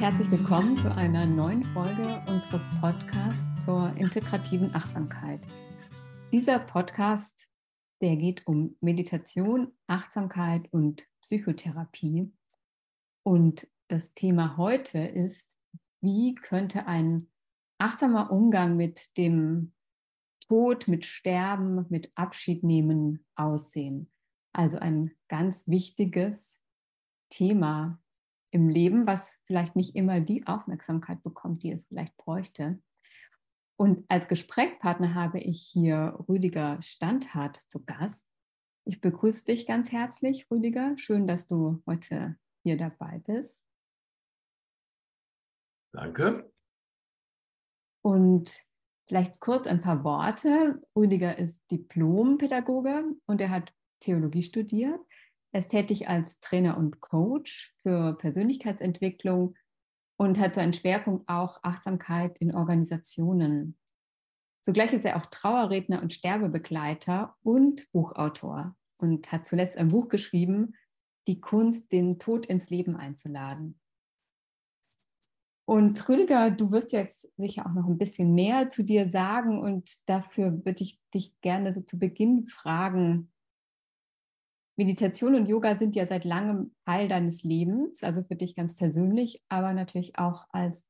herzlich willkommen zu einer neuen Folge unseres Podcasts zur integrativen Achtsamkeit. Dieser Podcast, der geht um Meditation, Achtsamkeit und Psychotherapie. Und das Thema heute ist, wie könnte ein achtsamer Umgang mit dem Tod, mit Sterben, mit Abschied nehmen aussehen? Also ein ganz wichtiges Thema im Leben, was vielleicht nicht immer die Aufmerksamkeit bekommt, die es vielleicht bräuchte. Und als Gesprächspartner habe ich hier Rüdiger Standhardt zu Gast. Ich begrüße dich ganz herzlich, Rüdiger. Schön, dass du heute hier dabei bist. Danke. Und vielleicht kurz ein paar Worte. Rüdiger ist Diplompädagoge und er hat Theologie studiert. Er ist tätig als Trainer und Coach für Persönlichkeitsentwicklung und hat seinen Schwerpunkt auch Achtsamkeit in Organisationen. Zugleich ist er auch Trauerredner und Sterbebegleiter und Buchautor und hat zuletzt ein Buch geschrieben, Die Kunst, den Tod ins Leben einzuladen. Und Rüdiger, du wirst jetzt sicher auch noch ein bisschen mehr zu dir sagen und dafür würde ich dich gerne so zu Beginn fragen, Meditation und Yoga sind ja seit langem Teil deines Lebens, also für dich ganz persönlich, aber natürlich auch als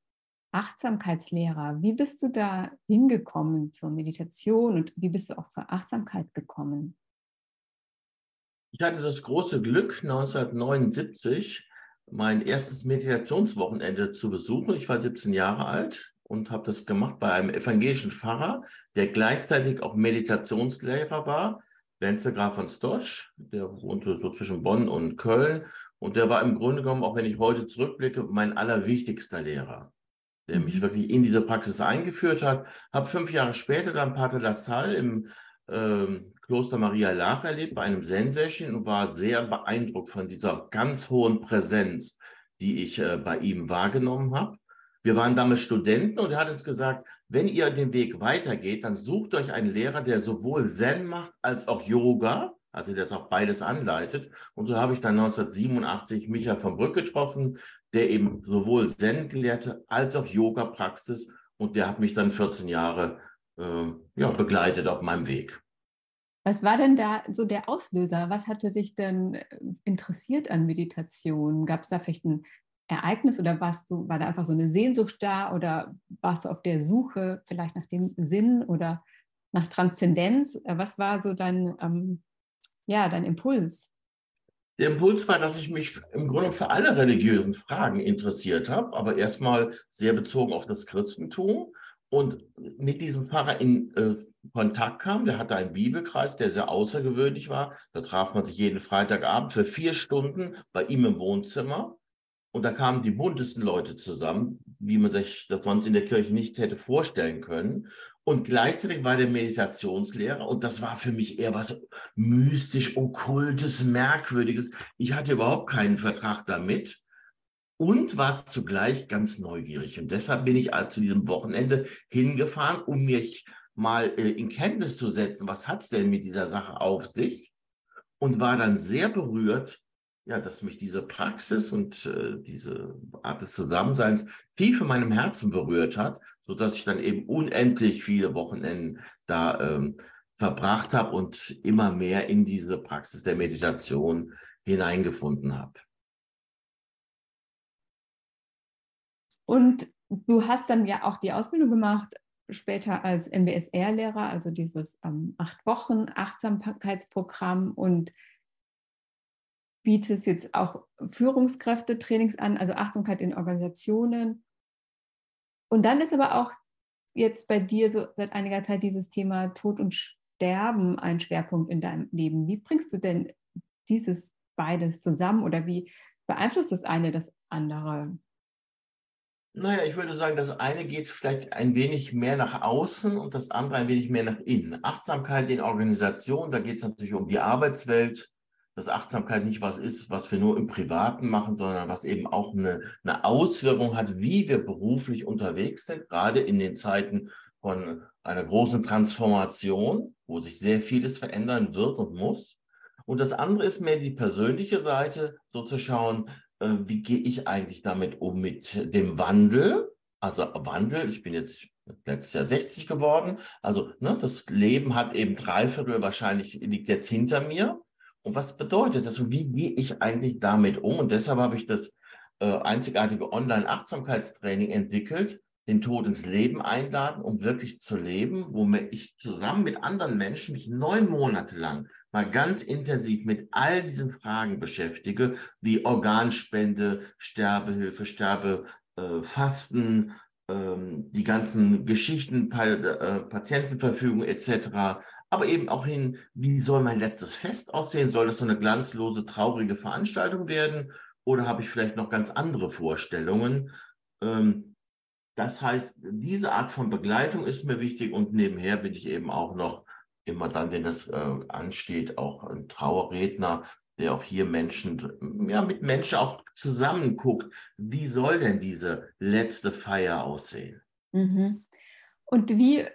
Achtsamkeitslehrer. Wie bist du da hingekommen zur Meditation und wie bist du auch zur Achtsamkeit gekommen? Ich hatte das große Glück, 1979 mein erstes Meditationswochenende zu besuchen. Ich war 17 Jahre alt und habe das gemacht bei einem evangelischen Pfarrer, der gleichzeitig auch Meditationslehrer war Lenze Graf von Stosch, der wohnte so zwischen Bonn und Köln. Und der war im Grunde genommen, auch wenn ich heute zurückblicke, mein allerwichtigster Lehrer, der mich mhm. wirklich in diese Praxis eingeführt hat. Habe fünf Jahre später dann Pater Lassalle im äh, Kloster Maria Lach erlebt, bei einem Zen-Session und war sehr beeindruckt von dieser ganz hohen Präsenz, die ich äh, bei ihm wahrgenommen habe. Wir waren damals Studenten und er hat uns gesagt, wenn ihr den Weg weitergeht, dann sucht euch einen Lehrer, der sowohl Zen macht als auch Yoga, also der das auch beides anleitet. Und so habe ich dann 1987 Michael von Brück getroffen, der eben sowohl Zen gelehrte als auch Yoga-Praxis. Und der hat mich dann 14 Jahre äh, ja, begleitet auf meinem Weg. Was war denn da so der Auslöser? Was hatte dich denn äh, interessiert an Meditation? Gab es da vielleicht ein Ereignis oder warst du, war da einfach so eine Sehnsucht da oder warst du auf der Suche vielleicht nach dem Sinn oder nach Transzendenz? Äh, was war so dein, ähm, ja, dein Impuls? Der Impuls war, dass ich mich im Grunde für alle religiösen Fragen interessiert habe, aber erstmal sehr bezogen auf das Christentum und mit diesem Pfarrer in äh, Kontakt kam. Der hatte einen Bibelkreis, der sehr außergewöhnlich war. Da traf man sich jeden Freitagabend für vier Stunden bei ihm im Wohnzimmer. Und da kamen die buntesten Leute zusammen, wie man sich das sonst in der Kirche nicht hätte vorstellen können. Und gleichzeitig war der Meditationslehrer und das war für mich eher was mystisch, okkultes, merkwürdiges. Ich hatte überhaupt keinen Vertrag damit und war zugleich ganz neugierig. Und deshalb bin ich zu diesem Wochenende hingefahren, um mich mal äh, in Kenntnis zu setzen, was hat es denn mit dieser Sache auf sich? Und war dann sehr berührt, ja, dass mich diese Praxis und äh, diese Art des Zusammenseins viel für meinem Herzen berührt hat, so dass ich dann eben unendlich viele Wochenenden da ähm, verbracht habe und immer mehr in diese Praxis der Meditation hineingefunden habe. Und du hast dann ja auch die Ausbildung gemacht, später als MBSR-Lehrer, also dieses ähm, acht Wochen Achtsamkeitsprogramm und bietest jetzt auch Führungskräftetrainings an, also Achtsamkeit in Organisationen. Und dann ist aber auch jetzt bei dir so seit einiger Zeit dieses Thema Tod und Sterben ein Schwerpunkt in deinem Leben. Wie bringst du denn dieses beides zusammen oder wie beeinflusst das eine das andere? Naja, ich würde sagen, das eine geht vielleicht ein wenig mehr nach außen und das andere ein wenig mehr nach innen. Achtsamkeit in Organisationen, da geht es natürlich um die Arbeitswelt, dass Achtsamkeit nicht was ist, was wir nur im Privaten machen, sondern was eben auch eine, eine Auswirkung hat, wie wir beruflich unterwegs sind, gerade in den Zeiten von einer großen Transformation, wo sich sehr vieles verändern wird und muss. Und das andere ist mehr die persönliche Seite, so zu schauen, äh, wie gehe ich eigentlich damit um mit dem Wandel? Also Wandel, ich bin jetzt letztes Jahr 60 geworden. Also ne, das Leben hat eben drei Viertel wahrscheinlich liegt jetzt hinter mir. Und was bedeutet das? Und wie gehe ich eigentlich damit um? Und deshalb habe ich das äh, einzigartige Online-Achtsamkeitstraining entwickelt, den Tod ins Leben einladen, um wirklich zu leben, wo ich zusammen mit anderen Menschen mich neun Monate lang mal ganz intensiv mit all diesen Fragen beschäftige, wie Organspende, Sterbehilfe, Sterbefasten, ähm, die ganzen Geschichten, äh, Patientenverfügung etc., aber eben auch hin, wie soll mein letztes Fest aussehen? Soll das so eine glanzlose, traurige Veranstaltung werden? Oder habe ich vielleicht noch ganz andere Vorstellungen? Ähm, das heißt, diese Art von Begleitung ist mir wichtig und nebenher bin ich eben auch noch immer dann, wenn das äh, ansteht, auch ein Trauerredner, der auch hier Menschen, ja, mit Menschen auch zusammen guckt, wie soll denn diese letzte Feier aussehen? Mhm. Und wie,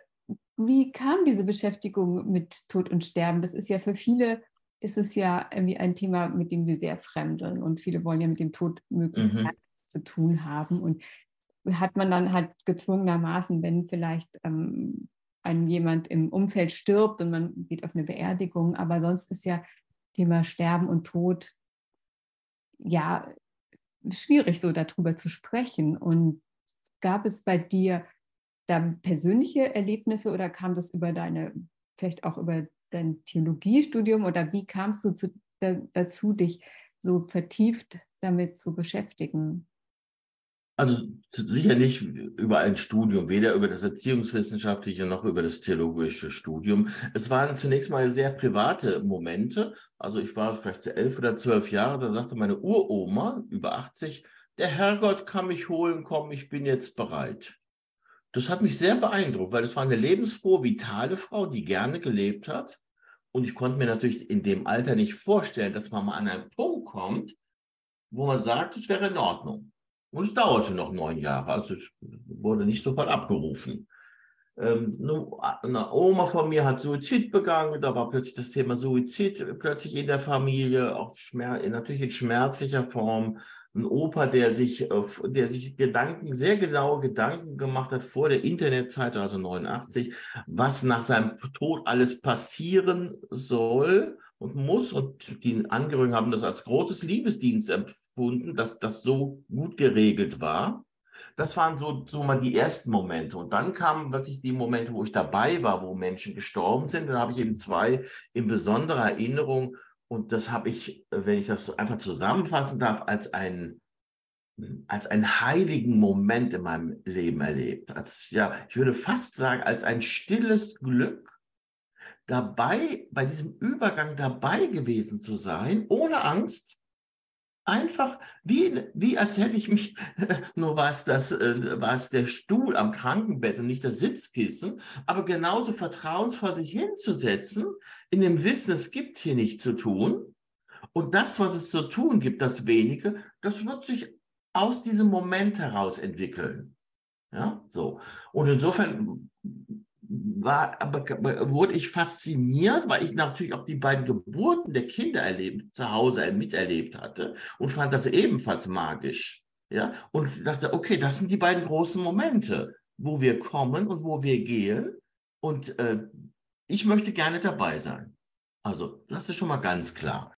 wie kam diese Beschäftigung mit Tod und Sterben? Das ist ja für viele, ist es ja irgendwie ein Thema, mit dem sie sehr fremdeln und viele wollen ja mit dem Tod möglichst mhm. zu tun haben und hat man dann halt gezwungenermaßen, wenn vielleicht ähm, ein jemand im Umfeld stirbt und man geht auf eine Beerdigung, aber sonst ist ja Thema Sterben und Tod ja schwierig, so darüber zu sprechen. Und gab es bei dir da persönliche Erlebnisse oder kam das über deine, vielleicht auch über dein Theologiestudium oder wie kamst du zu, da, dazu, dich so vertieft damit zu beschäftigen? Also sicher nicht über ein Studium, weder über das Erziehungswissenschaftliche noch über das theologische Studium. Es waren zunächst mal sehr private Momente. Also ich war vielleicht elf oder zwölf Jahre, da sagte meine Uroma, über 80, der Herrgott kann mich holen, komm, ich bin jetzt bereit. Das hat mich sehr beeindruckt, weil es war eine lebensfrohe, vitale Frau, die gerne gelebt hat. Und ich konnte mir natürlich in dem Alter nicht vorstellen, dass man mal an einen Punkt kommt, wo man sagt, es wäre in Ordnung. Und es dauerte noch neun Jahre, also es wurde nicht sofort abgerufen. Ähm, eine Oma von mir hat Suizid begangen, da war plötzlich das Thema Suizid plötzlich in der Familie, auch Schmerz, natürlich in schmerzlicher Form. Ein Opa, der sich, äh, der sich Gedanken, sehr genaue Gedanken gemacht hat vor der Internetzeit, also 89, was nach seinem Tod alles passieren soll und muss. Und die Angehörigen haben das als großes Liebesdienst empfunden, dass das so gut geregelt war. Das waren so, so mal die ersten Momente. Und dann kamen wirklich die Momente, wo ich dabei war, wo Menschen gestorben sind. Dann habe ich eben zwei in besonderer Erinnerung. Und das habe ich, wenn ich das einfach zusammenfassen darf, als einen als einen heiligen Moment in meinem Leben erlebt. Als, ja, ich würde fast sagen, als ein stilles Glück, dabei, bei diesem Übergang dabei gewesen zu sein, ohne Angst, einfach wie, wie als hätte ich mich, nur war es, das, äh, war es der Stuhl am Krankenbett und nicht das Sitzkissen, aber genauso vertrauensvoll sich hinzusetzen, in dem Wissen, es gibt hier nichts zu tun. Und das, was es zu tun gibt, das wenige, das wird sich aus diesem Moment heraus entwickeln. Ja, so. Und insofern war, aber, wurde ich fasziniert, weil ich natürlich auch die beiden Geburten der Kinder erlebt, zu Hause miterlebt hatte und fand das ebenfalls magisch. Ja, und dachte, okay, das sind die beiden großen Momente, wo wir kommen und wo wir gehen. Und äh, ich möchte gerne dabei sein. Also, das ist schon mal ganz klar.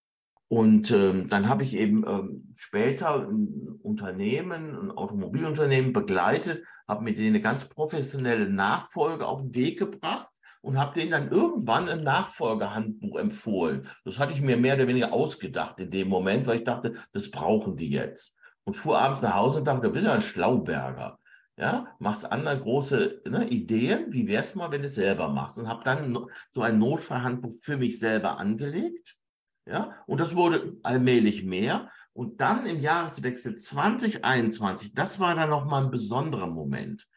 Und ähm, dann habe ich eben ähm, später ein Unternehmen, ein Automobilunternehmen begleitet, habe mit denen eine ganz professionelle Nachfolge auf den Weg gebracht und habe denen dann irgendwann ein Nachfolgehandbuch empfohlen. Das hatte ich mir mehr oder weniger ausgedacht in dem Moment, weil ich dachte, das brauchen die jetzt. Und fuhr abends nach Hause und dachte, du bist ja ein Schlauberger. Ja, machst andere große ne, Ideen, wie wär's mal, wenn du es selber machst? Und habe dann so ein Notfallhandbuch für mich selber angelegt ja? Und das wurde allmählich mehr. Und dann im Jahreswechsel 2021, das war dann nochmal ein besonderer Moment.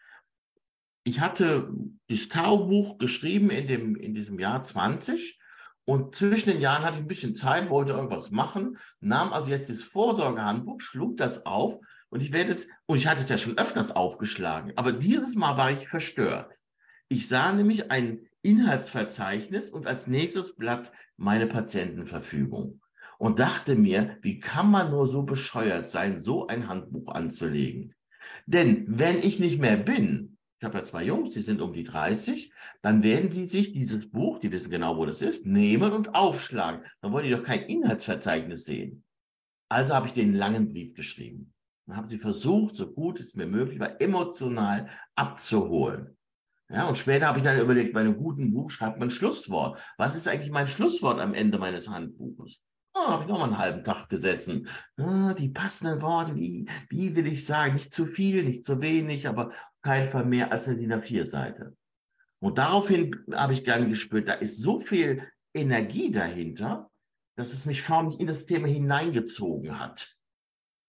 Ich hatte das Taubuch geschrieben in, dem, in diesem Jahr 20 und zwischen den Jahren hatte ich ein bisschen Zeit, wollte irgendwas machen, nahm also jetzt das Vorsorgehandbuch, schlug das auf und ich werde es, und ich hatte es ja schon öfters aufgeschlagen, aber dieses Mal war ich verstört. Ich sah nämlich ein Inhaltsverzeichnis und als nächstes Blatt meine Patientenverfügung. Und dachte mir, wie kann man nur so bescheuert sein, so ein Handbuch anzulegen? Denn wenn ich nicht mehr bin, ich habe ja zwei Jungs, die sind um die 30, dann werden die sich dieses Buch, die wissen genau, wo das ist, nehmen und aufschlagen. Dann wollen die doch kein Inhaltsverzeichnis sehen. Also habe ich den langen Brief geschrieben. Dann haben sie versucht, so gut es mir möglich war, emotional abzuholen. Ja, und später habe ich dann überlegt, bei einem guten Buch schreibt man Schlusswort. Was ist eigentlich mein Schlusswort am Ende meines Handbuches? Oh, habe ich noch mal einen halben Tag gesessen. Ah, die passenden Worte, wie, wie will ich sagen? Nicht zu viel, nicht zu wenig, aber kein Fall mehr als eine DIN A4-Seite. Und daraufhin habe ich gerne gespürt, da ist so viel Energie dahinter, dass es mich förmlich in das Thema hineingezogen hat.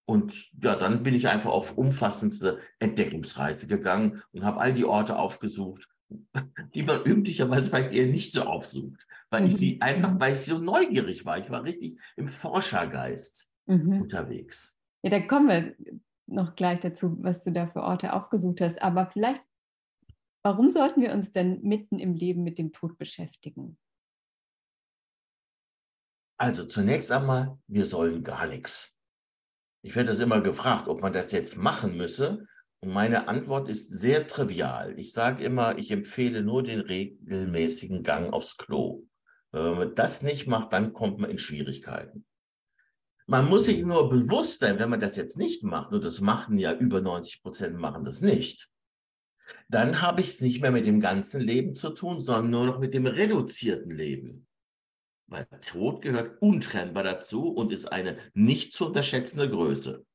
Und ja, dann bin ich einfach auf umfassendste Entdeckungsreise gegangen und habe all die Orte aufgesucht, die man üblicherweise vielleicht eher nicht so aufsucht, weil mhm. ich sie einfach, mhm. weil ich so neugierig war. Ich war richtig im Forschergeist mhm. unterwegs. Ja, da kommen wir noch gleich dazu, was du da für Orte aufgesucht hast. Aber vielleicht, warum sollten wir uns denn mitten im Leben mit dem Tod beschäftigen? Also zunächst einmal, wir sollen gar nichts. Ich werde das immer gefragt, ob man das jetzt machen müsse. Und meine Antwort ist sehr trivial. Ich sage immer, ich empfehle nur den regelmäßigen Gang aufs Klo. Wenn man das nicht macht, dann kommt man in Schwierigkeiten. Man muss sich nur bewusst sein, wenn man das jetzt nicht macht, und das machen ja über 90 Prozent machen das nicht, dann habe ich es nicht mehr mit dem ganzen Leben zu tun, sondern nur noch mit dem reduzierten Leben. Weil Tod gehört untrennbar dazu und ist eine nicht zu unterschätzende Größe.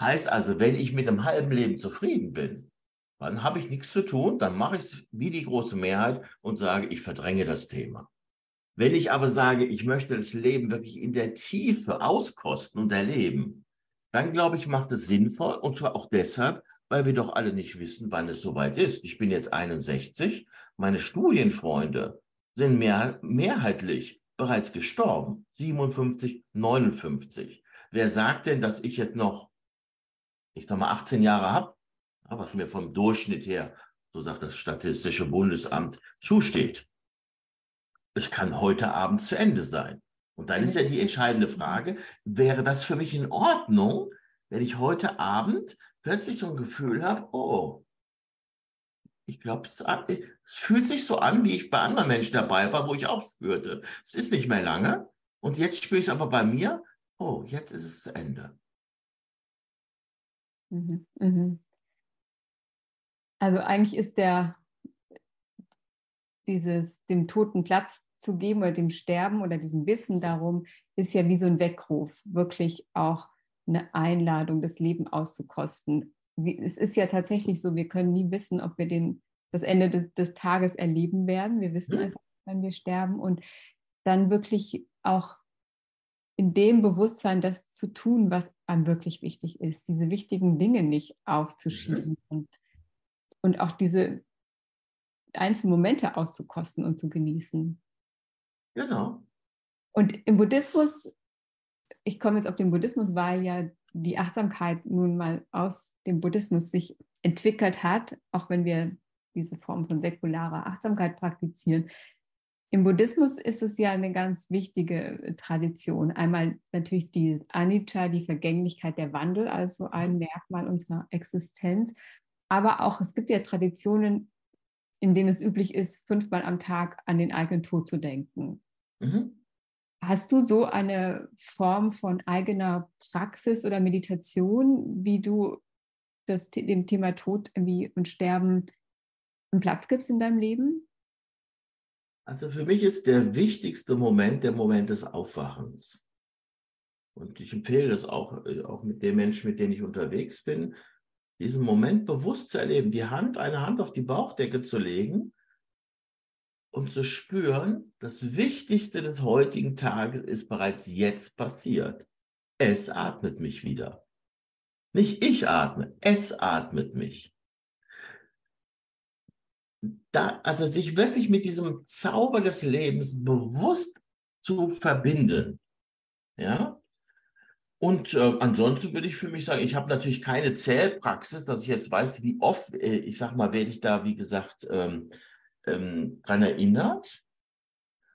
Heißt also, wenn ich mit einem halben Leben zufrieden bin, dann habe ich nichts zu tun, dann mache ich es wie die große Mehrheit und sage, ich verdränge das Thema. Wenn ich aber sage, ich möchte das Leben wirklich in der Tiefe auskosten und erleben, dann glaube ich, macht es sinnvoll und zwar auch deshalb, weil wir doch alle nicht wissen, wann es soweit ist. Ich bin jetzt 61, meine Studienfreunde sind mehr, mehrheitlich bereits gestorben. 57, 59. Wer sagt denn, dass ich jetzt noch, ich sag mal, 18 Jahre habe, was mir vom Durchschnitt her, so sagt das Statistische Bundesamt, zusteht? Es kann heute Abend zu Ende sein. Und dann ist ja die entscheidende Frage, wäre das für mich in Ordnung, wenn ich heute Abend plötzlich so ein Gefühl habe, oh, ich glaube, es, es, fühlt sich so an, wie ich bei anderen Menschen dabei war, wo ich auch spürte. Es ist nicht mehr lange. Und jetzt spüre ich es aber bei mir, oh, jetzt ist es zu Ende. Mhm, mhm. Also eigentlich ist der dieses dem Toten Platz zu geben oder dem Sterben oder diesem Wissen darum, ist ja wie so ein Weckruf, wirklich auch eine Einladung, das Leben auszukosten, wie, es ist ja tatsächlich so, wir können nie wissen, ob wir den, das Ende des, des Tages erleben werden. Wir wissen mhm. einfach, wenn wir sterben und dann wirklich auch in dem Bewusstsein das zu tun, was einem wirklich wichtig ist, diese wichtigen Dinge nicht aufzuschieben mhm. und, und auch diese einzelnen Momente auszukosten und zu genießen. Genau. Und im Buddhismus, ich komme jetzt auf den Buddhismus, weil ja die Achtsamkeit nun mal aus dem Buddhismus sich entwickelt hat, auch wenn wir diese Form von säkularer Achtsamkeit praktizieren. Im Buddhismus ist es ja eine ganz wichtige Tradition. Einmal natürlich die Anicca, die Vergänglichkeit, der Wandel, also ein Merkmal unserer Existenz. Aber auch es gibt ja Traditionen, in denen es üblich ist, fünfmal am Tag an den eigenen Tod zu denken. Mhm. Hast du so eine Form von eigener Praxis oder Meditation, wie du das, dem Thema Tod und Sterben einen Platz gibst in deinem Leben? Also für mich ist der wichtigste Moment der Moment des Aufwachens. Und ich empfehle das auch, äh, auch mit den Menschen, mit denen ich unterwegs bin, diesen Moment bewusst zu erleben, die Hand, eine Hand auf die Bauchdecke zu legen und zu spüren, das Wichtigste des heutigen Tages ist bereits jetzt passiert. Es atmet mich wieder. Nicht ich atme, es atmet mich. Da, also sich wirklich mit diesem Zauber des Lebens bewusst zu verbinden. Ja? Und äh, ansonsten würde ich für mich sagen, ich habe natürlich keine Zählpraxis, dass ich jetzt weiß, wie oft, äh, ich sag mal, werde ich da, wie gesagt, ähm, ähm, daran erinnert.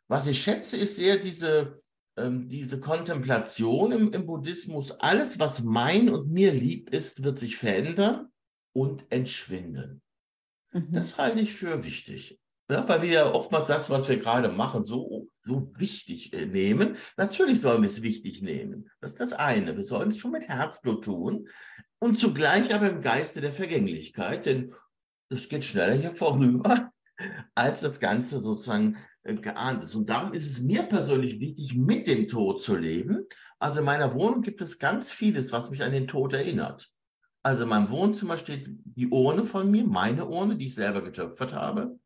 Was ich schätze, ist sehr diese ähm, diese Kontemplation im, im Buddhismus, alles, was mein und mir lieb ist, wird sich verändern und entschwinden. Mhm. Das halte ich für wichtig. Ja, weil wir ja oftmals das, was wir gerade machen, so, so wichtig äh, nehmen. Natürlich sollen wir es wichtig nehmen. Das ist das eine. Wir sollen es schon mit Herzblut tun und zugleich aber im Geiste der Vergänglichkeit, denn es geht schneller hier vorüber, als das Ganze sozusagen äh, geahnt ist. Und darum ist es mir persönlich wichtig, mit dem Tod zu leben. Also in meiner Wohnung gibt es ganz vieles, was mich an den Tod erinnert. Also in meinem Wohnzimmer steht die Urne von mir, meine Urne, die ich selber getöpfert habe.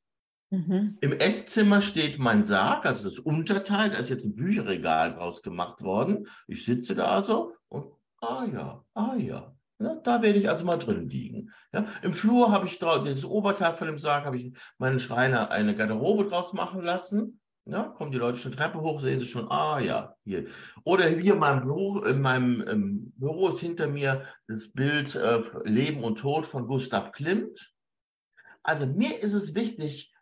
Mhm. Im Esszimmer steht mein Sarg, also das Unterteil, da ist jetzt ein Bücherregal draus gemacht worden. Ich sitze da also und, ah ja, ah ja, ja, da werde ich also mal drin liegen. Ja, Im Flur habe ich das Oberteil von dem Sarg, habe ich meinen Schreiner eine Garderobe draus machen lassen. Ja, kommen die Leute schon Treppe hoch, sehen sie schon, ah ja, hier. Oder hier in meinem Büro, in meinem ähm, Büro ist hinter mir das Bild äh, Leben und Tod von Gustav Klimt. Also mir ist es wichtig,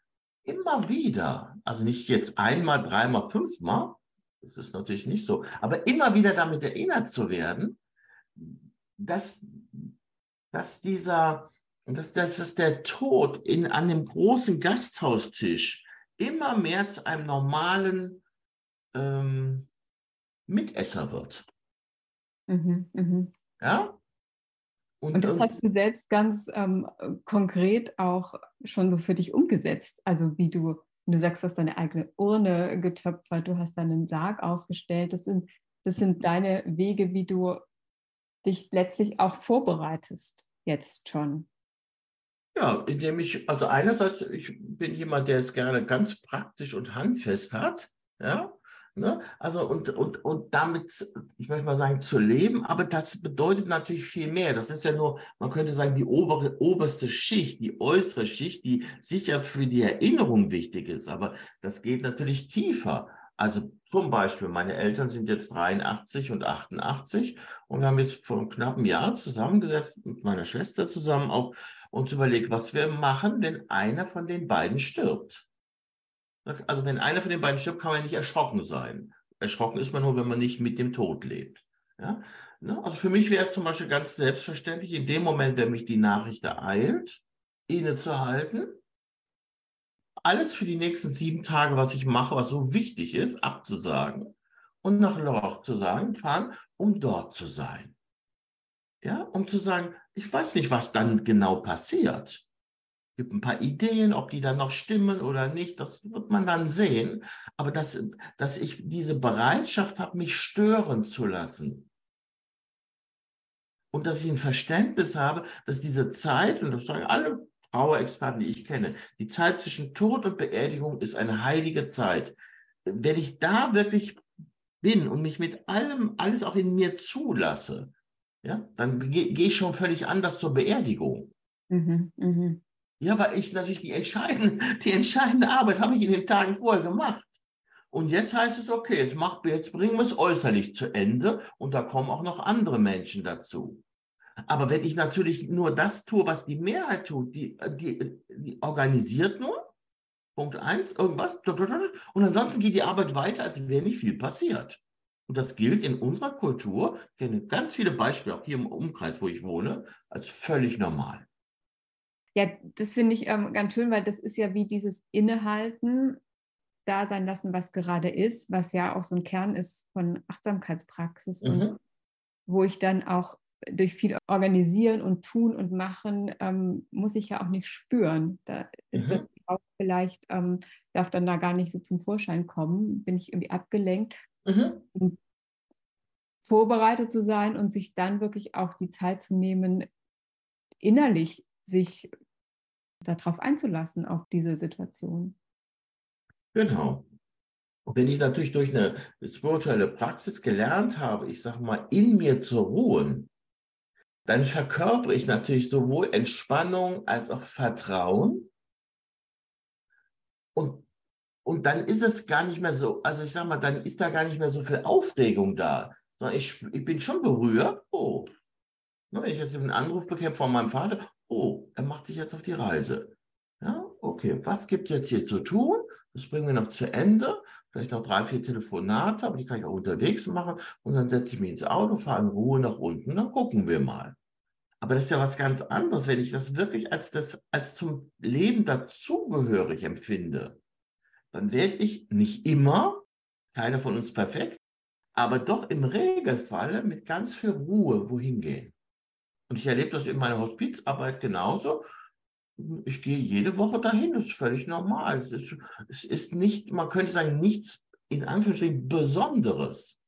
immer wieder, also nicht jetzt einmal, dreimal, fünfmal, das ist natürlich nicht so, aber immer wieder damit erinnert zu werden, dass, dass dieser, dass, dass der Tod in, an dem großen Gasthaustisch immer mehr zu einem normalen ähm, Mitesser wird. Mhm, mh. Ja? Und, und das hast du selbst ganz ähm, konkret auch schon für dich umgesetzt. Also wie du, du sagst, du hast deine eigene Urne getöpfert, du hast deinen Sarg aufgestellt. Das sind, das sind deine Wege, wie du dich letztlich auch vorbereitest, jetzt schon? Ja, indem ich, also einerseits, ich bin jemand, der es gerne ganz praktisch und handfest hat, ja, ne? also und, und, und damit, ich möchte mal sagen, zu leben, aber das bedeutet natürlich viel mehr. Das ist ja nur, man könnte sagen, die obere, oberste Schicht, die äußere Schicht, die sicher für die Erinnerung wichtig ist, aber das geht natürlich tiefer. Also zum Beispiel, meine Eltern sind jetzt 83 und 88 und wir haben jetzt vor einem knappen Jahr zusammengesetzt mit meiner Schwester zusammen auch uns überlegt, was wir machen, wenn einer von den beiden stirbt. Also wenn einer von den beiden stirbt, kann man nicht erschrocken sein. Erschrocken ist man nur, wenn man nicht mit dem Tod lebt. Ja? Ne? Also für mich wäre es zum Beispiel ganz selbstverständlich, in dem Moment, wenn mich die Nachricht ereilt, innezuhalten alles für die nächsten sieben Tage, was ich mache, was so wichtig ist, abzusagen und nach Lorch zu sagen, fahren, um dort zu sein. Ja, um zu sagen, ich weiß nicht, was dann genau passiert. Es gibt ein paar Ideen, ob die dann noch stimmen oder nicht, das wird man dann sehen. Aber dass, dass ich diese Bereitschaft habe, mich stören zu lassen. Und dass ich ein Verständnis habe, dass diese Zeit, und das sagen alle Trauerexperten, die ich kenne, die Zeit zwischen Tod und Beerdigung ist eine heilige Zeit. Wenn ich da wirklich bin und mich mit allem, alles auch in mir zulasse, ja, dann gehe geh ich schon völlig anders zur Beerdigung. Mhm, mh. Ja, weil ich natürlich die entscheidende, die entscheidende Arbeit habe ich in den Tagen vorher gemacht. Und jetzt heißt es, okay, jetzt, mach, jetzt bringen wir es äußerlich zu Ende und da kommen auch noch andere Menschen dazu. Aber wenn ich natürlich nur das tue, was die Mehrheit tut, die, die, die organisiert nur, Punkt eins, irgendwas, und ansonsten geht die Arbeit weiter, als wäre nicht viel passiert. Und das gilt in unserer Kultur, ich kenne ganz viele Beispiele, auch hier im Umkreis, wo ich wohne, als völlig normal. Ja, das finde ich ähm, ganz schön, weil das ist ja wie dieses Innehalten, da sein lassen, was gerade ist, was ja auch so ein Kern ist von Achtsamkeitspraxis mhm. und wo ich dann auch durch viel Organisieren und Tun und Machen ähm, muss ich ja auch nicht spüren. Da ist mhm. das auch vielleicht, ähm, darf dann da gar nicht so zum Vorschein kommen, bin ich irgendwie abgelenkt. Mhm. Vorbereitet zu sein und sich dann wirklich auch die Zeit zu nehmen, innerlich sich darauf einzulassen, auf diese Situation. Genau. Und wenn ich natürlich durch eine spirituelle Praxis gelernt habe, ich sage mal, in mir zu ruhen, dann verkörper ich natürlich sowohl Entspannung als auch Vertrauen. Und, und dann ist es gar nicht mehr so, also ich sage mal, dann ist da gar nicht mehr so viel Aufregung da, sondern ich, ich bin schon berührt. Oh, ne, wenn ich jetzt einen Anruf bekäme von meinem Vater, oh, er macht sich jetzt auf die Reise. Ja, okay, was gibt es jetzt hier zu tun? Das bringen wir noch zu Ende. Vielleicht noch drei, vier Telefonate, aber die kann ich auch unterwegs machen. Und dann setze ich mich ins Auto, fahre in Ruhe nach unten. Dann gucken wir mal. Aber das ist ja was ganz anderes, wenn ich das wirklich als, das, als zum Leben dazugehörig empfinde. Dann werde ich nicht immer, keiner von uns perfekt, aber doch im Regelfall mit ganz viel Ruhe wohin gehen. Und ich erlebe das in meiner Hospizarbeit genauso ich gehe jede Woche dahin, das ist völlig normal. Es ist, es ist nicht, man könnte sagen, nichts in Anführungsstrichen Besonderes.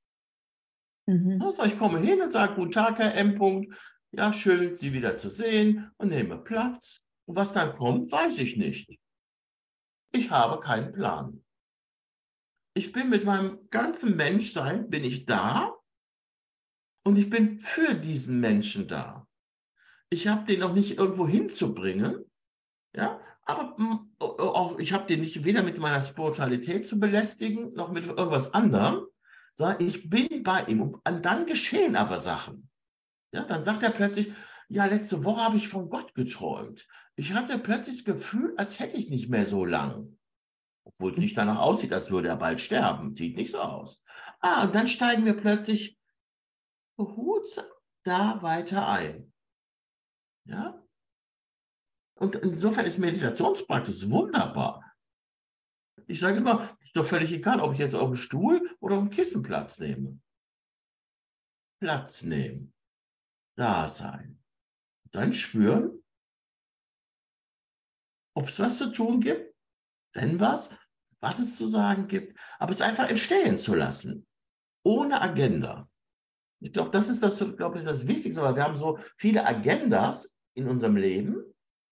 Mhm. Also ich komme hin und sage, guten Tag, Herr M. -Punkt. Ja, schön, Sie wieder zu sehen und nehme Platz. Und was dann kommt, weiß ich nicht. Ich habe keinen Plan. Ich bin mit meinem ganzen Menschsein, bin ich da und ich bin für diesen Menschen da. Ich habe den noch nicht irgendwo hinzubringen, ja, aber auch, ich habe den nicht weder mit meiner Spiritualität zu belästigen, noch mit irgendwas anderem, sondern ich bin bei ihm. Und dann geschehen aber Sachen. Ja, dann sagt er plötzlich, ja, letzte Woche habe ich von Gott geträumt. Ich hatte plötzlich das Gefühl, als hätte ich nicht mehr so lang. Obwohl es nicht danach aussieht, als würde er bald sterben. Sieht nicht so aus. Ah, und dann steigen wir plötzlich behutsam da weiter ein. Ja, und insofern ist Meditationspraxis wunderbar. Ich sage immer, ist doch völlig egal, ob ich jetzt auf dem Stuhl oder auf dem Kissen Platz nehme. Platz nehmen. Da sein. Dann spüren, ob es was zu tun gibt, wenn was, was es zu sagen gibt, aber es einfach entstehen zu lassen. Ohne Agenda. Ich glaube, das ist das, glaube ich, das Wichtigste, weil wir haben so viele Agendas in unserem Leben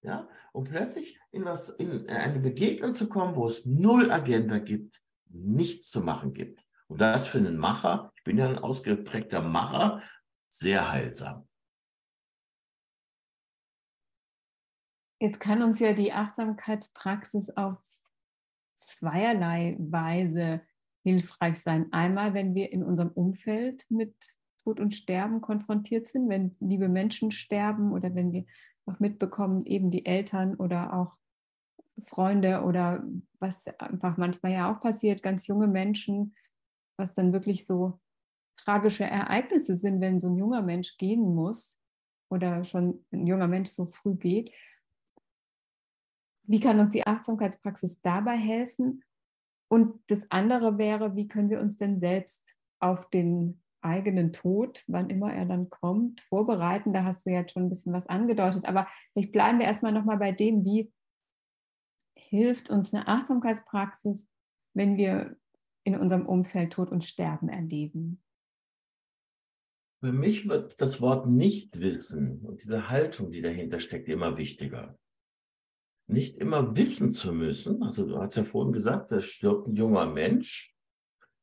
ja, und plötzlich in, was, in eine Begegnung zu kommen, wo es null Agenda gibt, nichts zu machen gibt. Und das für einen Macher, ich bin ja ein ausgeprägter Macher, sehr heilsam. Jetzt kann uns ja die Achtsamkeitspraxis auf zweierlei Weise hilfreich sein. Einmal, wenn wir in unserem Umfeld mit Tod und Sterben konfrontiert sind, wenn liebe Menschen sterben oder wenn wir auch mitbekommen, eben die Eltern oder auch Freunde oder was einfach manchmal ja auch passiert, ganz junge Menschen, was dann wirklich so tragische Ereignisse sind, wenn so ein junger Mensch gehen muss oder schon ein junger Mensch so früh geht. Wie kann uns die Achtsamkeitspraxis dabei helfen? Und das andere wäre, wie können wir uns denn selbst auf den eigenen Tod, wann immer er dann kommt, vorbereiten. Da hast du jetzt schon ein bisschen was angedeutet. Aber bleiben wir erstmal nochmal bei dem, wie hilft uns eine Achtsamkeitspraxis, wenn wir in unserem Umfeld Tod und Sterben erleben. Für mich wird das Wort Nichtwissen und diese Haltung, die dahinter steckt, immer wichtiger. Nicht immer wissen zu müssen. Also du hast ja vorhin gesagt, da stirbt ein junger Mensch.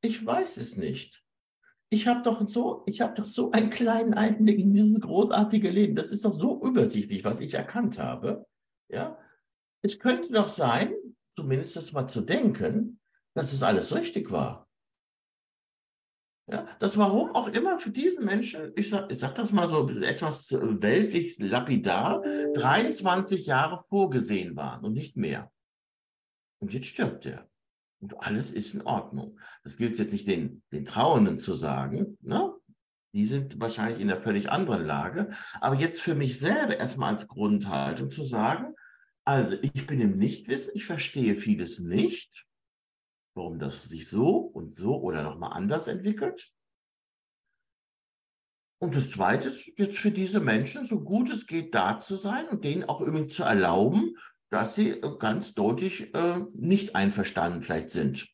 Ich weiß es nicht ich habe doch so, ich habe doch so einen kleinen Einblick in dieses großartige Leben. Das ist doch so übersichtlich, was ich erkannt habe. Ja, es könnte doch sein, zumindest das mal zu denken, dass es alles richtig war. Ja, dass warum auch immer für diesen Menschen, ich sage sag das mal so etwas weltlich lapidar, 23 Jahre vorgesehen waren und nicht mehr. Und jetzt stirbt er. Und alles ist in Ordnung. Das gilt jetzt nicht den, den Trauenden zu sagen. Ne? Die sind wahrscheinlich in einer völlig anderen Lage. Aber jetzt für mich selber erstmal als Grundhaltung zu sagen, also ich bin im Nichtwissen, ich verstehe vieles nicht, warum das sich so und so oder nochmal anders entwickelt. Und das Zweite ist jetzt für diese Menschen, so gut es geht, da zu sein und denen auch irgendwie zu erlauben, dass sie äh, ganz deutlich äh, nicht einverstanden vielleicht sind.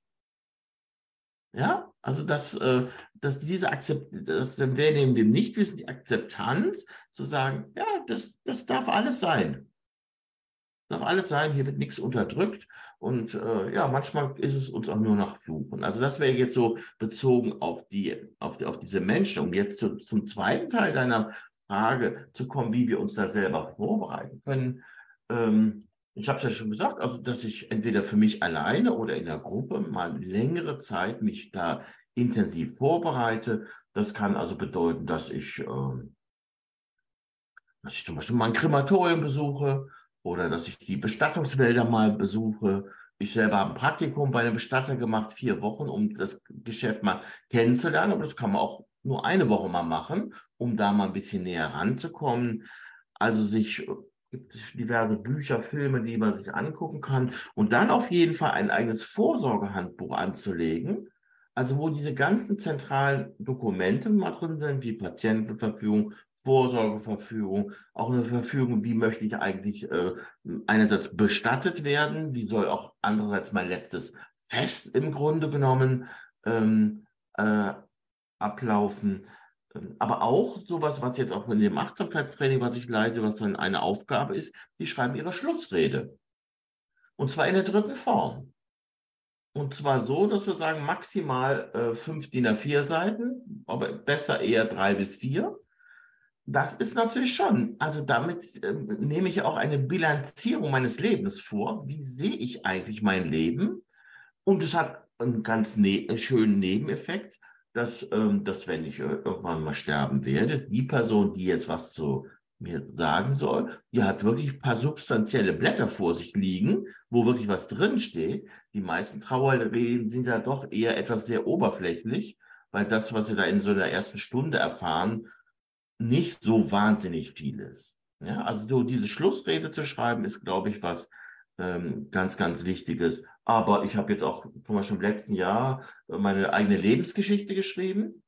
Ja, also dass, äh, dass diese Akzept, dass wir neben dem Nichtwissen die Akzeptanz zu sagen, ja, das, das darf alles sein. Darf alles sein, hier wird nichts unterdrückt. Und äh, ja, manchmal ist es uns auch nur nach Fluchen. Also das wäre jetzt so bezogen auf die, auf, die, auf diese Menschen. Um jetzt zu, zum zweiten Teil deiner Frage zu kommen, wie wir uns da selber vorbereiten können. Ähm, ich habe es ja schon gesagt, also dass ich entweder für mich alleine oder in der Gruppe mal längere Zeit mich da intensiv vorbereite. Das kann also bedeuten, dass ich, äh, dass ich zum Beispiel mal ein Krematorium besuche oder dass ich die Bestattungswälder mal besuche ich selber habe ein Praktikum bei einem Bestatter gemacht, vier Wochen, um das Geschäft mal kennenzulernen. Aber das kann man auch nur eine Woche mal machen, um da mal ein bisschen näher ranzukommen. Also sich gibt es diverse Bücher, Filme, die man sich angucken kann. Und dann auf jeden Fall ein eigenes Vorsorgehandbuch anzulegen. Also wo diese ganzen zentralen Dokumente mal drin sind, wie Patientenverfügung, Vorsorgeverfügung, auch eine Verfügung, wie möchte ich eigentlich äh, einerseits bestattet werden, wie soll auch andererseits mein letztes Fest im Grunde genommen ähm, äh, ablaufen. Ähm, aber auch sowas, was jetzt auch in dem Achtsamkeitstraining, was ich leite, was dann eine Aufgabe ist, die schreiben ihre Schlussrede. Und zwar in der dritten Form. Und zwar so, dass wir sagen, maximal äh, fünf DIN A4 Seiten, aber besser eher drei bis vier. Das ist natürlich schon, also damit äh, nehme ich auch eine Bilanzierung meines Lebens vor. Wie sehe ich eigentlich mein Leben? Und es hat einen ganz ne schönen Nebeneffekt, dass, ähm, dass wenn ich äh, irgendwann mal sterben werde, die Person, die jetzt was zu mir sagen soll, die hat wirklich ein paar substanzielle Blätter vor sich liegen, wo wirklich was drinsteht. Die meisten Trauerreden sind ja doch eher etwas sehr oberflächlich, weil das, was sie da in so einer ersten Stunde erfahren, nicht so wahnsinnig viel ist. Ja, also so diese Schlussrede zu schreiben, ist, glaube ich, was ähm, ganz, ganz Wichtiges. Aber ich habe jetzt auch zum Beispiel im letzten Jahr meine eigene Lebensgeschichte geschrieben.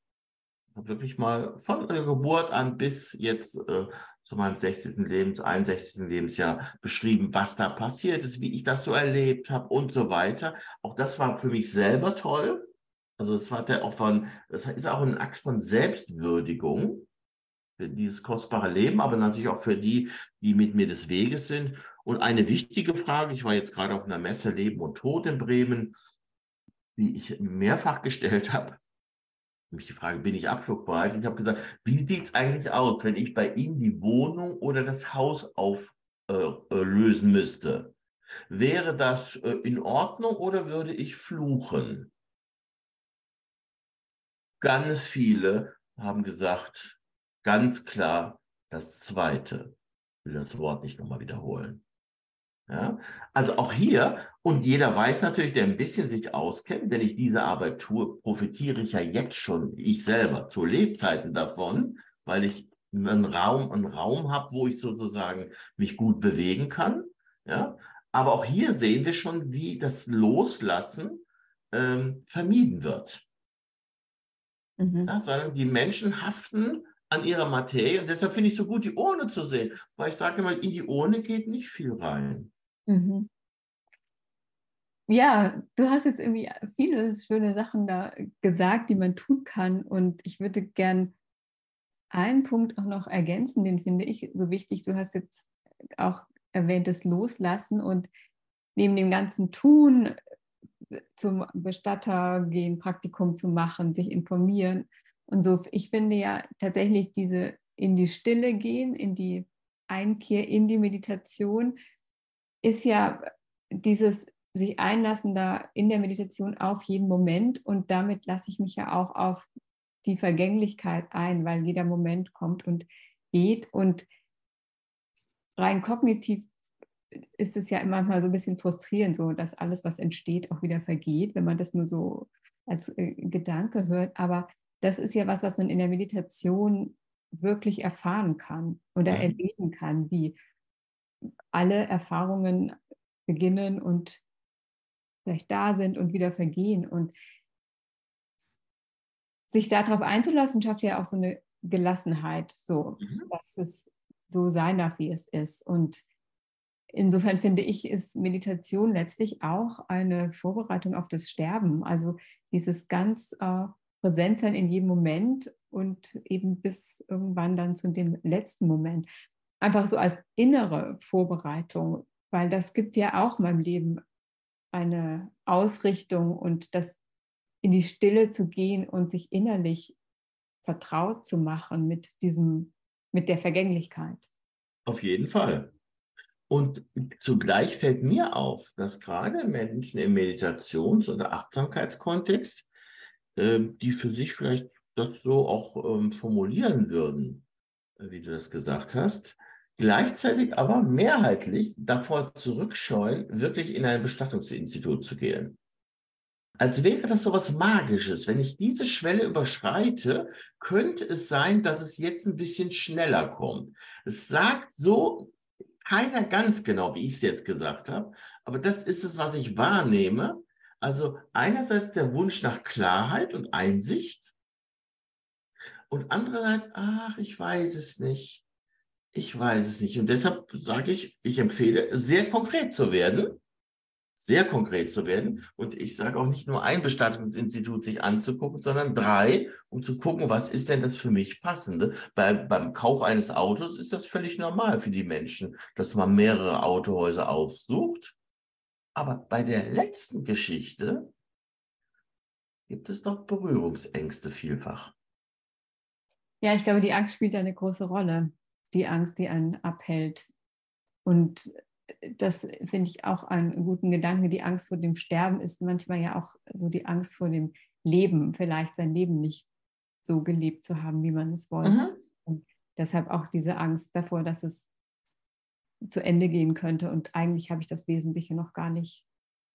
Habe wirklich mal von der Geburt an bis jetzt äh, zu meinem 60. Lebens, 61. Lebensjahr beschrieben, was da passiert ist, wie ich das so erlebt habe und so weiter. Auch das war für mich selber toll. Also es war auch von, das ist auch ein Akt von Selbstwürdigung, dieses kostbare Leben, aber natürlich auch für die, die mit mir des Weges sind. Und eine wichtige Frage, ich war jetzt gerade auf einer Messe Leben und Tod in Bremen, die ich mehrfach gestellt habe. Mich die Frage, bin ich abflugbereit? Ich habe gesagt, wie sieht es eigentlich aus, wenn ich bei Ihnen die Wohnung oder das Haus auflösen äh, äh müsste? Wäre das äh, in Ordnung oder würde ich fluchen? Ganz viele haben gesagt, ganz klar das Zweite. Ich will das Wort nicht nochmal wiederholen. Ja? Also auch hier, und jeder weiß natürlich, der ein bisschen sich auskennt, wenn ich diese Arbeit tue, profitiere ich ja jetzt schon, ich selber, zu Lebzeiten davon, weil ich einen Raum, einen Raum habe, wo ich sozusagen mich gut bewegen kann. Ja? Aber auch hier sehen wir schon, wie das Loslassen ähm, vermieden wird. Mhm. Ja, sondern die Menschen haften an ihrer Materie. Und deshalb finde ich so gut, die Urne zu sehen, weil ich sage immer, in die Urne geht nicht viel rein. Mhm. Ja, du hast jetzt irgendwie viele schöne Sachen da gesagt, die man tun kann. Und ich würde gern einen Punkt auch noch ergänzen, den finde ich so wichtig. Du hast jetzt auch erwähnt, das Loslassen und neben dem ganzen Tun zum Bestatter gehen, Praktikum zu machen, sich informieren, und so, ich finde ja tatsächlich diese in die Stille gehen, in die Einkehr, in die Meditation, ist ja dieses sich einlassen da in der Meditation auf jeden Moment und damit lasse ich mich ja auch auf die Vergänglichkeit ein, weil jeder Moment kommt und geht und rein kognitiv ist es ja manchmal so ein bisschen frustrierend, so dass alles, was entsteht, auch wieder vergeht, wenn man das nur so als äh, Gedanke hört. Aber das ist ja was, was man in der Meditation wirklich erfahren kann oder mhm. erleben kann, wie alle Erfahrungen beginnen und vielleicht da sind und wieder vergehen. Und sich darauf einzulassen, schafft ja auch so eine Gelassenheit, so, mhm. dass es so sein darf, wie es ist. Und insofern finde ich, ist Meditation letztlich auch eine Vorbereitung auf das Sterben. Also dieses ganz äh, präsent sein in jedem Moment und eben bis irgendwann dann zu dem letzten Moment. Einfach so als innere Vorbereitung, weil das gibt ja auch meinem Leben eine Ausrichtung und das in die Stille zu gehen und sich innerlich vertraut zu machen mit diesem, mit der Vergänglichkeit. Auf jeden Fall. Und zugleich fällt mir auf, dass gerade Menschen im Meditations- oder Achtsamkeitskontext die für sich vielleicht das so auch ähm, formulieren würden, äh, wie du das gesagt hast, gleichzeitig aber mehrheitlich davor zurückscheuen, wirklich in ein Bestattungsinstitut zu gehen. Als wäre das so was Magisches. Wenn ich diese Schwelle überschreite, könnte es sein, dass es jetzt ein bisschen schneller kommt. Es sagt so keiner ganz genau, wie ich es jetzt gesagt habe, aber das ist es, was ich wahrnehme. Also einerseits der Wunsch nach Klarheit und Einsicht und andererseits, ach, ich weiß es nicht. Ich weiß es nicht. Und deshalb sage ich, ich empfehle, sehr konkret zu werden. Sehr konkret zu werden. Und ich sage auch nicht nur ein Bestattungsinstitut sich anzugucken, sondern drei, um zu gucken, was ist denn das für mich passende. Bei, beim Kauf eines Autos ist das völlig normal für die Menschen, dass man mehrere Autohäuser aufsucht. Aber bei der letzten Geschichte gibt es noch Berührungsängste vielfach. Ja, ich glaube, die Angst spielt eine große Rolle. Die Angst, die einen abhält. Und das finde ich auch einen guten Gedanken. Die Angst vor dem Sterben ist manchmal ja auch so die Angst vor dem Leben, vielleicht sein Leben nicht so gelebt zu haben, wie man es wollte. Mhm. Und deshalb auch diese Angst davor, dass es zu Ende gehen könnte. Und eigentlich habe ich das Wesentliche noch gar nicht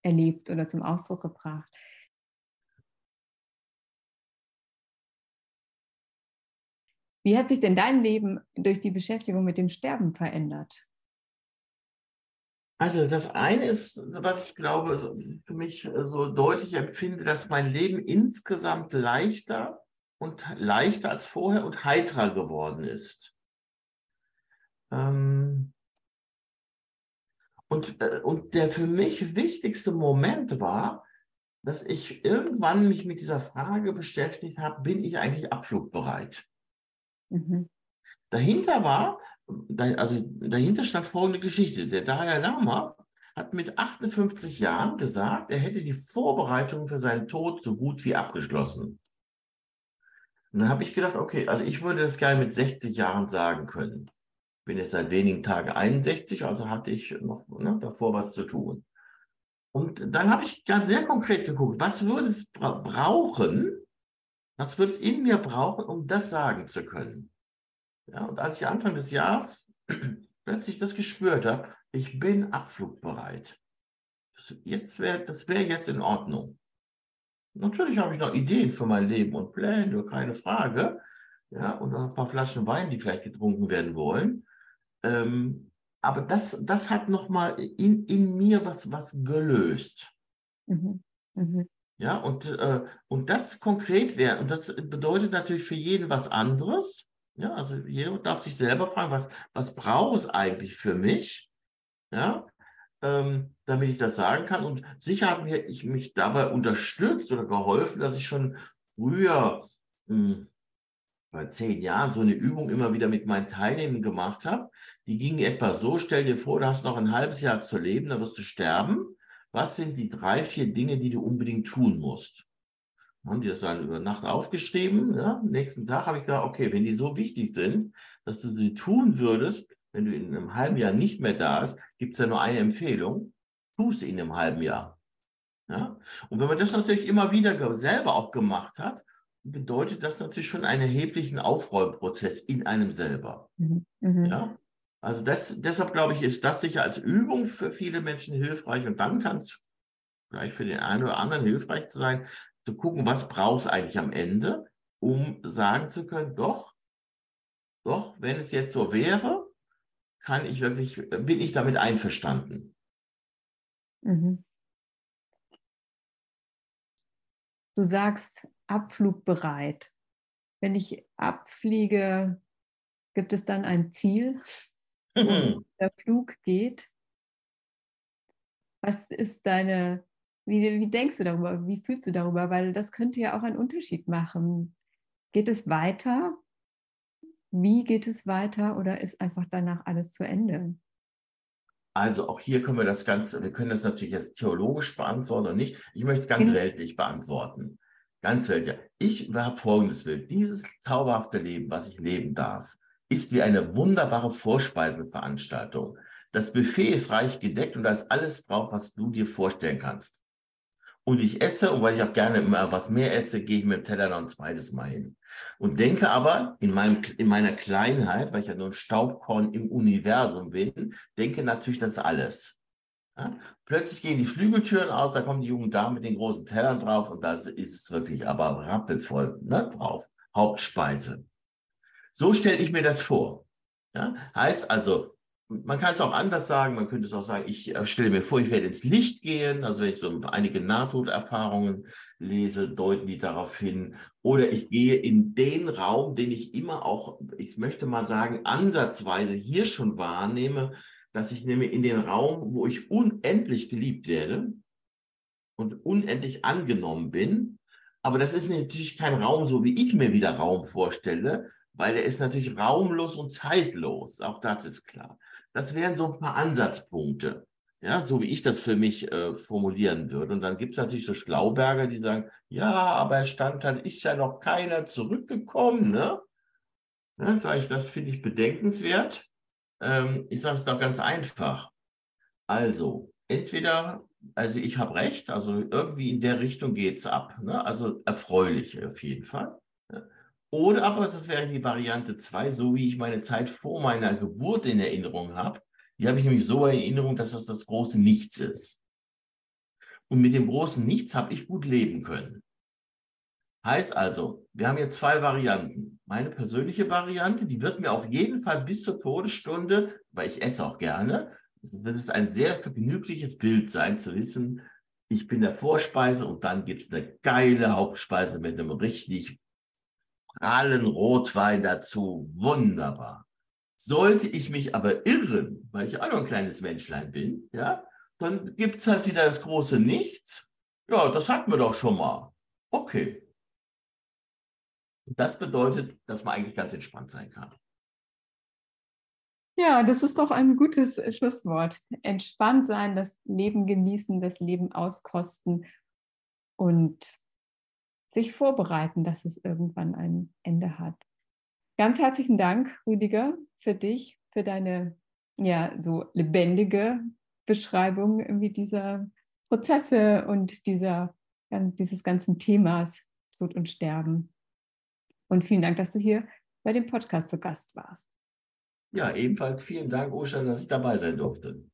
erlebt oder zum Ausdruck gebracht. Wie hat sich denn dein Leben durch die Beschäftigung mit dem Sterben verändert? Also das eine ist, was ich glaube, für mich so deutlich empfinde, dass mein Leben insgesamt leichter und leichter als vorher und heiterer geworden ist. Ähm und, äh, und der für mich wichtigste Moment war, dass ich irgendwann mich mit dieser Frage beschäftigt habe, bin ich eigentlich abflugbereit? Mhm. Dahinter war, also dahinter stand folgende Geschichte. Der Dalai Lama hat mit 58 Jahren gesagt, er hätte die Vorbereitung für seinen Tod so gut wie abgeschlossen. Und dann habe ich gedacht, okay, also ich würde das gerne mit 60 Jahren sagen können. Bin jetzt seit wenigen Tagen 61, also hatte ich noch ne, davor was zu tun. Und dann habe ich ganz sehr konkret geguckt, was würde es bra brauchen, was würde es in mir brauchen, um das sagen zu können? Ja, und als ich Anfang des Jahres plötzlich das gespürt habe, ich bin abflugbereit. Das, jetzt wär, wäre jetzt in Ordnung. Natürlich habe ich noch Ideen für mein Leben und Pläne, keine Frage. Ja, und ein paar Flaschen Wein, die vielleicht getrunken werden wollen. Ähm, aber das, das hat nochmal in, in mir was, was gelöst. Mhm. Mhm. Ja, und, äh, und das konkret wäre, und das bedeutet natürlich für jeden was anderes. Ja, also jeder darf sich selber fragen, was, was braucht es eigentlich für mich? Ja, ähm, damit ich das sagen kann. Und sicher mir ich mich dabei unterstützt oder geholfen, dass ich schon früher, mh, hm, bei zehn Jahren, so eine Übung immer wieder mit meinen Teilnehmern gemacht habe. Die ging etwa so: Stell dir vor, du hast noch ein halbes Jahr zu leben, dann wirst du sterben was sind die drei, vier Dinge, die du unbedingt tun musst? Haben die das dann über Nacht aufgeschrieben? Ja? Nächsten Tag habe ich gedacht, okay, wenn die so wichtig sind, dass du sie tun würdest, wenn du in einem halben Jahr nicht mehr da bist, gibt es ja nur eine Empfehlung, tu es in einem halben Jahr. Ja? Und wenn man das natürlich immer wieder selber auch gemacht hat, bedeutet das natürlich schon einen erheblichen Aufräumprozess in einem selber. Mhm. mhm. Ja? Also das, deshalb glaube ich, ist das sicher als Übung für viele Menschen hilfreich und dann kann es vielleicht für den einen oder anderen hilfreich zu sein, zu gucken, was braucht es eigentlich am Ende, um sagen zu können, doch, doch, wenn es jetzt so wäre, kann ich wirklich, bin ich damit einverstanden. Mhm. Du sagst abflugbereit. Wenn ich abfliege, gibt es dann ein Ziel? wo der Flug geht. Was ist deine, wie, wie denkst du darüber, wie fühlst du darüber? Weil das könnte ja auch einen Unterschied machen. Geht es weiter? Wie geht es weiter oder ist einfach danach alles zu Ende? Also auch hier können wir das Ganze, wir können das natürlich jetzt theologisch beantworten und nicht. Ich möchte es ganz mhm. weltlich beantworten. Ganz weltlich. Ich habe folgendes Bild. Dieses zauberhafte Leben, was ich leben darf, ist wie eine wunderbare Vorspeisenveranstaltung. Das Buffet ist reich gedeckt und da ist alles drauf, was du dir vorstellen kannst. und ich esse, und weil ich auch gerne immer was mehr esse, gehe ich mit dem Teller noch ein zweites Mal hin. Und denke aber in, meinem, in meiner Kleinheit, weil ich ja nur ein Staubkorn im Universum bin, denke natürlich, das ist alles. Ja? Plötzlich gehen die Flügeltüren aus, da kommen die jungen Damen mit den großen Tellern drauf und da ist es wirklich aber rappelvoll ne, drauf. Hauptspeise. So stelle ich mir das vor. Ja? Heißt also, man kann es auch anders sagen, man könnte es auch sagen, ich äh, stelle mir vor, ich werde ins Licht gehen, also wenn ich so einige Nahtoderfahrungen lese, deuten die darauf hin, oder ich gehe in den Raum, den ich immer auch, ich möchte mal sagen, ansatzweise hier schon wahrnehme, dass ich nehme in den Raum, wo ich unendlich geliebt werde und unendlich angenommen bin, aber das ist natürlich kein Raum, so wie ich mir wieder Raum vorstelle, weil der ist natürlich raumlos und zeitlos. Auch das ist klar. Das wären so ein paar Ansatzpunkte, ja, so wie ich das für mich äh, formulieren würde. Und dann gibt es natürlich so Schlauberger, die sagen, ja, aber er stand dann, ist ja noch keiner zurückgekommen, ne? Ja, sage ich, das finde ich bedenkenswert. Ähm, ich sage es doch ganz einfach. Also, entweder, also ich habe recht, also irgendwie in der Richtung geht es ab. Ne? Also erfreulich auf jeden Fall. Oder aber, das wäre die Variante 2, so wie ich meine Zeit vor meiner Geburt in Erinnerung habe. Die habe ich nämlich so in Erinnerung, dass das das große Nichts ist. Und mit dem großen Nichts habe ich gut leben können. Heißt also, wir haben hier zwei Varianten. Meine persönliche Variante, die wird mir auf jeden Fall bis zur Todesstunde, weil ich esse auch gerne, wird es ein sehr vergnügliches Bild sein, zu wissen, ich bin der Vorspeise und dann gibt es eine geile Hauptspeise mit einem richtig prallen Rotwein dazu. Wunderbar. Sollte ich mich aber irren, weil ich auch noch ein kleines Menschlein bin, ja, dann gibt es halt wieder das große Nichts. Ja, das hatten wir doch schon mal. Okay. Das bedeutet, dass man eigentlich ganz entspannt sein kann. Ja, das ist doch ein gutes Schlusswort. Entspannt sein, das Leben genießen, das Leben auskosten und sich vorbereiten, dass es irgendwann ein Ende hat. Ganz herzlichen Dank, Rüdiger, für dich, für deine ja so lebendige Beschreibung irgendwie dieser Prozesse und dieser, dieses ganzen Themas Tod und Sterben. Und vielen Dank, dass du hier bei dem Podcast zu Gast warst. Ja, ebenfalls vielen Dank, Oshan, dass ich dabei sein durfte.